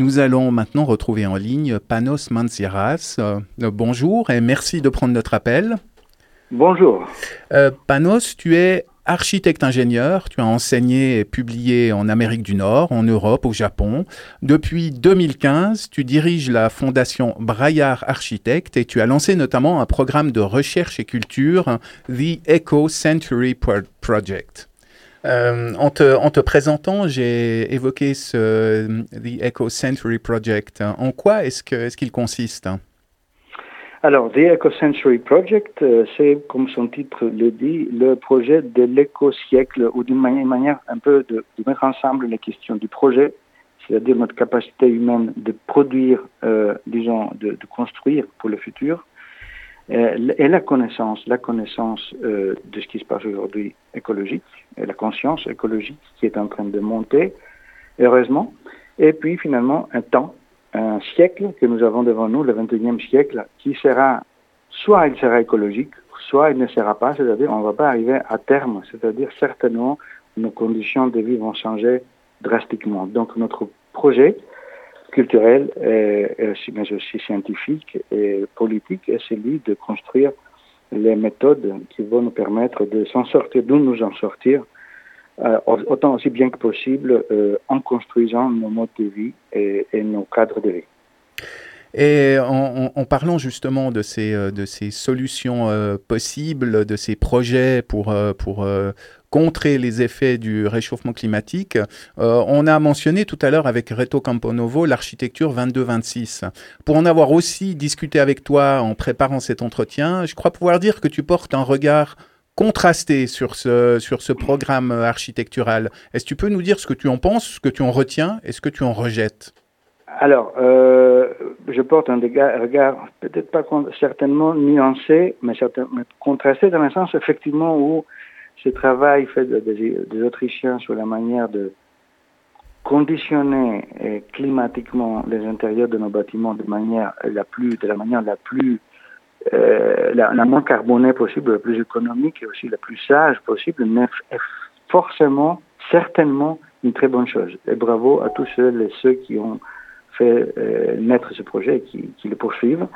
Nous allons maintenant retrouver en ligne Panos Mantsiras. Euh, bonjour et merci de prendre notre appel. Bonjour. Euh, Panos, tu es architecte-ingénieur. Tu as enseigné et publié en Amérique du Nord, en Europe, au Japon. Depuis 2015, tu diriges la fondation Braillard Architecte et tu as lancé notamment un programme de recherche et culture, The Eco Century Project. Euh, en, te, présentant, j'ai évoqué ce The Eco Century Project. En quoi est-ce qu'il consiste? Alors, The Eco Century Project, euh, c'est, comme son titre le dit, le projet de l'éco-siècle, ou d'une manière, un peu de, mettre ensemble les questions du projet, c'est-à-dire notre capacité humaine de produire, euh, disons, de, construire pour le futur, et la connaissance, la connaissance euh, de ce qui se passe aujourd'hui écologique, et la conscience écologique qui est en train de monter, heureusement, et puis finalement un temps, un siècle que nous avons devant nous, le 21e siècle, qui sera, soit il sera écologique, soit il ne sera pas, c'est-à-dire on ne va pas arriver à terme, c'est-à-dire certainement nos conditions de vie vont changer drastiquement. Donc notre projet, culturel, mais aussi scientifique et politique, est celui de construire les méthodes qui vont nous permettre de s'en sortir, de nous en sortir, euh, autant aussi bien que possible euh, en construisant nos modes de vie et, nos cadres de vie. Et en, parlant justement de ces, euh, de ces solutions possibles, de ces projets pour, pour contrer les effets du réchauffement climatique. Euh, on a mentionné tout à l'heure avec Reto Camponovo l'architecture 22-26. Pour en avoir aussi discuté avec toi en préparant cet entretien, je crois pouvoir dire que tu portes un regard contrasté sur ce, sur ce programme architectural. Est-ce que tu peux nous dire ce que tu en penses, ce que tu en retiens et ce que tu en rejettes? Alors, euh, je porte un regard peut-être pas certainement nuancé, mais, mais contrasté dans le sens effectivement où ce travail fait des, Autrichiens sur la manière de conditionner eh, climatiquement les intérieurs de nos bâtiments de manière la plus, de la manière la plus, euh, la, moins carbonée possible, la plus économique et aussi la plus sage possible, est forcément, certainement une très bonne chose. Et bravo à tous ceux, et ceux qui ont fait euh, naître ce projet et qui le poursuivent.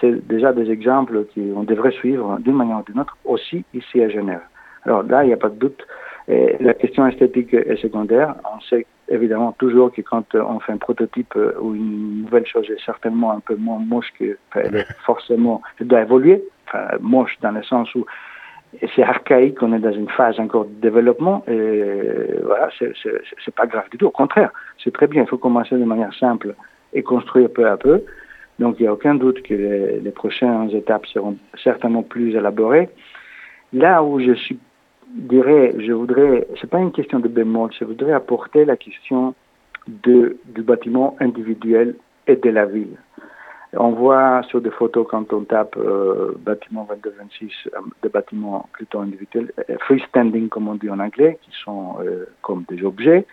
C'est déjà des exemples qu'on devrait suivre d'une manière ou d'une autre aussi ici à Genève. Alors là, il n'y a pas de doute. la question esthétique est secondaire. On sait évidemment toujours que quand on fait un prototype euh, ou une nouvelle chose est certainement un peu moins moche que, elle est forcément, elle doit évoluer. Enfin, moche dans le sens où c'est archaïque, on est dans une phase encore de développement, et voilà, c'est pas grave du tout. Au contraire, c'est très bien. Il faut commencer de manière simple et construire peu à peu. Donc, il n'y a aucun doute que les, les prochaines étapes seront certainement plus élaborées. Là où je suis dirais, je voudrais, c'est pas une question de bémol, je voudrais apporter la question du bâtiment individuel et de la ville. On voit sur des photos quand on tape euh, bâtiment 2226, euh, des bâtiments plutôt individuels, euh, freestanding comme on dit en anglais, qui sont euh, comme des objets.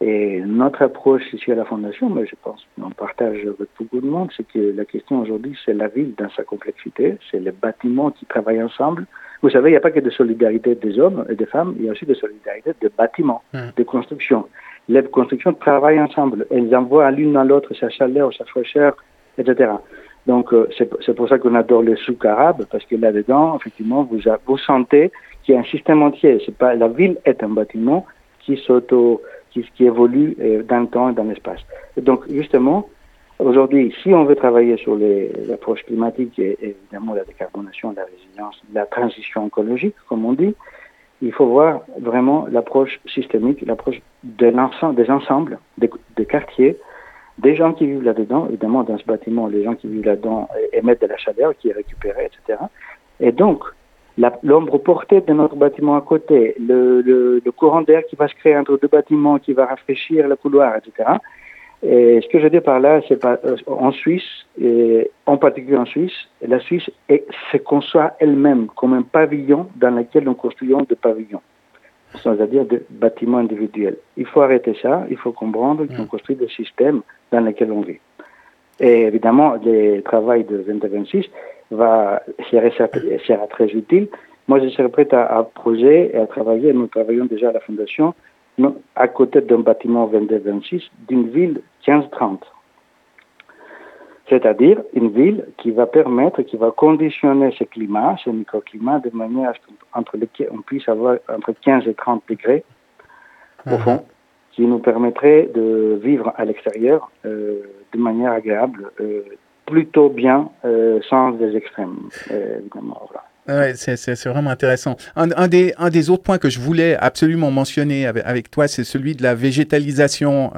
Et notre approche ici à la Fondation, mais je pense qu'on partage avec beaucoup de monde, c'est que la question aujourd'hui, c'est la ville dans sa complexité, c'est les bâtiments qui travaillent ensemble, vous savez, il n'y a pas que de solidarité des hommes et des femmes, il y a aussi de solidarité des bâtiments, mmh. de construction. Les constructions travaillent ensemble. Elles envoient l'une à l'autre sa chaleur, sa fraîcheur, etc. Donc, euh, c'est pour ça qu'on adore les souk arabes, parce que là-dedans, effectivement, vous, vous sentez qu'il y a un système entier. C'est pas, la ville est un bâtiment qui s'auto, qui, qui évolue euh, dans le temps et dans l'espace. Donc, justement, Aujourd'hui, si on veut travailler sur l'approche climatique et évidemment la décarbonation, la résilience, la transition écologique, comme on dit, il faut voir vraiment l'approche systémique, l'approche de des ensembles, des, quartiers, des gens qui vivent là-dedans. Évidemment, dans ce bâtiment, les gens qui vivent là-dedans émettent de la chaleur qui est récupérée, etc. Et donc, l'ombre portée de notre bâtiment à côté, le, le courant d'air qui va se créer entre deux bâtiments, qui va rafraîchir le couloir, etc., et ce que je dis par là, c'est euh, en Suisse, et en particulier en Suisse, la Suisse se conçoit elle-même comme un pavillon dans lequel nous construisons des pavillons, c'est-à-dire des bâtiments individuels. Il faut arrêter ça, il faut comprendre qu'on mm. construit des systèmes dans lesquels on vit. Et évidemment, le travail de 2026 va, sera, très utile. Moi, je serai prêt à, à projet et à travailler. Nous travaillons déjà à la Fondation à côté d'un bâtiment 22-26 d'une ville 15-30. C'est-à-dire une ville qui va permettre, qui va conditionner ce climat, ce microclimat, de manière à ce qu'on puisse avoir entre 15 et 30 degrés au mhm. fond, qui nous permettrait de vivre à l'extérieur euh, de manière agréable, euh, plutôt bien, euh, sans des extrêmes, évidemment. Ouais, c'est vraiment intéressant. Un, des, un des autres points que je voulais absolument mentionner avec, avec toi, c'est celui de la végétalisation.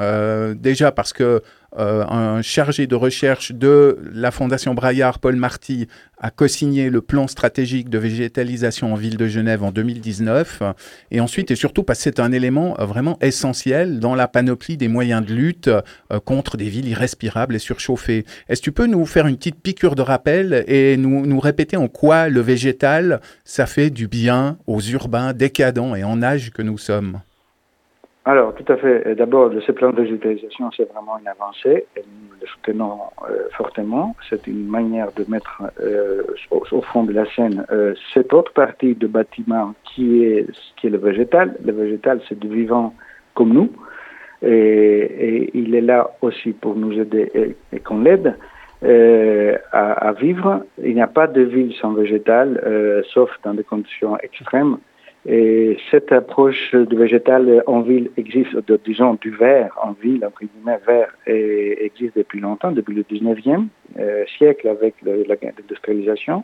déjà parce que euh, un chargé de recherche de la Fondation Braillard, Paul Marty, a co-signé le plan stratégique de végétalisation en ville de Genève en 2019. Et ensuite, et surtout parce que c'est un élément euh, vraiment essentiel dans la panoplie des moyens de lutte euh, contre des villes irrespirables et surchauffées. Est-ce que tu peux nous faire une petite piqûre de rappel et nous, nous répéter en quoi le végétal, ça fait du bien aux urbains décadents et en âge que nous sommes? Alors, tout à fait. D'abord, ce plan de digitalisation, c'est vraiment une avancée et nous le soutenons euh, fortement. C'est une manière de mettre euh, au, fond de la scène euh, cette autre partie de bâtiment qui est, qui est le végétal. Le végétal, c'est du vivant comme nous. Et, il est là aussi pour nous aider et, qu'on l'aide. À, vivre. Il n'y a pas de ville sans végétal, sauf dans des conditions extrêmes. Et cette approche du végétal en ville existe, disons, du vert en ville, entre guillemets, vert, et existe depuis longtemps, depuis le 19e euh, siècle avec l'industrialisation.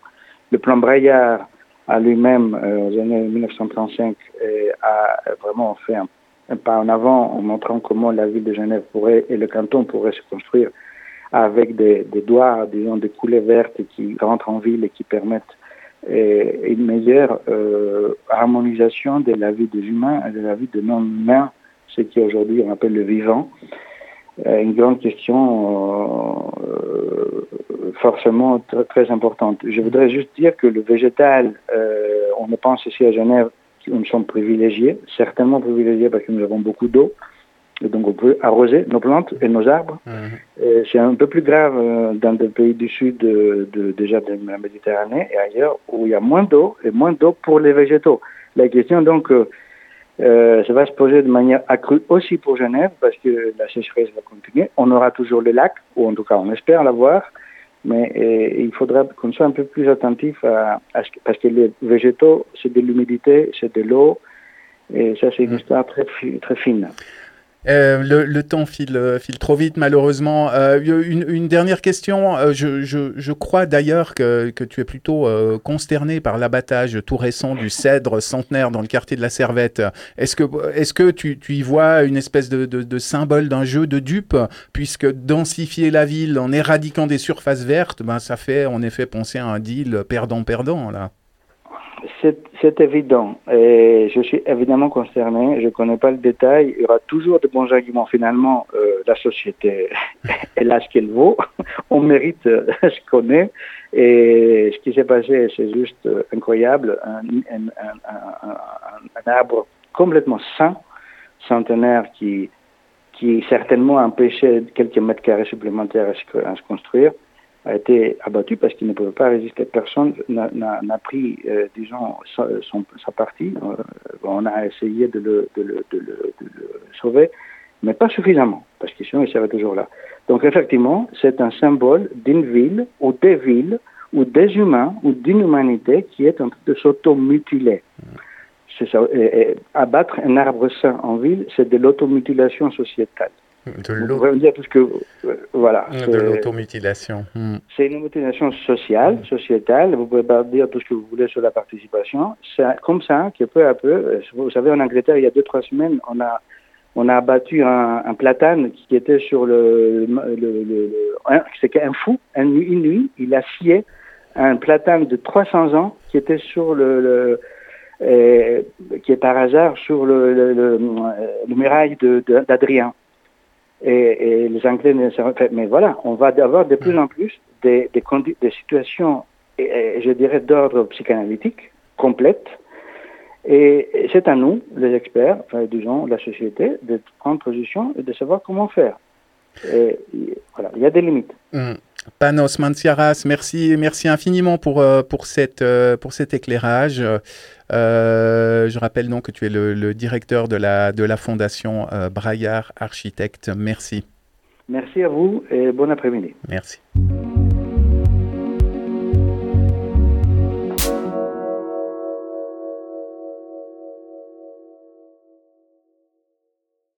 Le plan Braillard à lui-même, euh, aux années 1935, euh, a vraiment fait un, pas en avant en montrant comment la ville de Genève pourrait et le canton pourraient se construire avec des, des doigts, disons, des coulées vertes qui rentrent en ville et qui permettent et une meilleure euh, harmonisation de la vie des humains et de la vie des non-humains, ce qui aujourd'hui on appelle le vivant. Euh, une grande question euh, forcément très, importante. Je voudrais juste dire que le végétal, on pense ici à Genève, nous sommes privilégiés, certainement privilégiés parce que nous avons beaucoup d'eau, et donc on peut arroser nos plantes et nos arbres. Mhm. C'est un peu plus grave euh, dans des pays du sud de, de, déjà de la Méditerranée et ailleurs où il y a moins d'eau et moins d'eau pour les végétaux. La question donc, euh, euh, ça va se poser de manière accrue aussi pour Genève parce que la sécheresse va continuer. On aura toujours les lacs, ou en tout cas on espère l'avoir, mais il faudra qu'on soit un peu plus attentif à, à ce, parce que les végétaux, c'est de l'humidité, c'est de l'eau, et ça c'est une mhm. histoire très, très fine. Euh, le, temps file, euh, file, trop vite, malheureusement. Euh, une, dernière question. Je, crois d'ailleurs que, tu es plutôt consterné par l'abattage tout récent du cèdre centenaire dans le quartier de la Servette. Est-ce que, est que tu, y vois une espèce de, symbole d'un jeu de dupe, puisque densifier la ville en éradiquant des surfaces vertes, ben, ça fait en effet penser à un deal perdant-perdant, là c'est évident. Et je suis évidemment concerné. Je ne connais pas le détail. Il y aura toujours de bons arguments. Finalement, euh, la société, elle a ce qu'elle vaut. On mérite euh, ce qu'on est. Et ce qui s'est passé, c'est juste euh, incroyable. Un, arbre complètement sain, centenaire, qui, qui certainement empêchait quelques mètres carrés supplémentaires à se construire a été abattu parce qu'il ne pouvait pas résister. Personne n'a pris, euh, disons, sa, partie. Euh, on a essayé de le, sauver, mais pas suffisamment, parce que sinon il serait toujours là. Donc effectivement, c'est un symbole d'une ville ou des villes ou des humains ou d'une humanité qui est en train de s'automutiler. abattre un arbre sain en ville, c'est de l'automutilation sociétale. De l'automutilation. voilà. De l'automutilation. Hmm. C'est une mutilation sociale, sociétale. Vous pouvez pas dire tout ce que vous voulez sur la participation. C'est comme ça que peu à peu, vous savez, en Angleterre, il y a deux, trois semaines, on a, on a abattu un, platane qui était sur le, le, le, c'est un fou, une nuit, une nuit, il a scié un platane de 300 ans qui était sur le, euh, qui est par hasard sur le, le, le, muraille d'Adrien. Et, les Anglais ne savent pas. Mais voilà, on va avoir de plus en plus des, des, des situations, je dirais, d'ordre psychanalytique complètes. Et, c'est à nous, les experts, enfin, disons, la société, de prendre position et de savoir comment faire. Et, voilà, il y a des limites. Mmh. Panos Manciaras, merci, merci infiniment pour, euh, pour, cette, euh, pour cet éclairage. je rappelle donc que tu es le, directeur de la, de la fondation Braillard Architecte. Merci. Merci à vous et bon après-midi. Merci.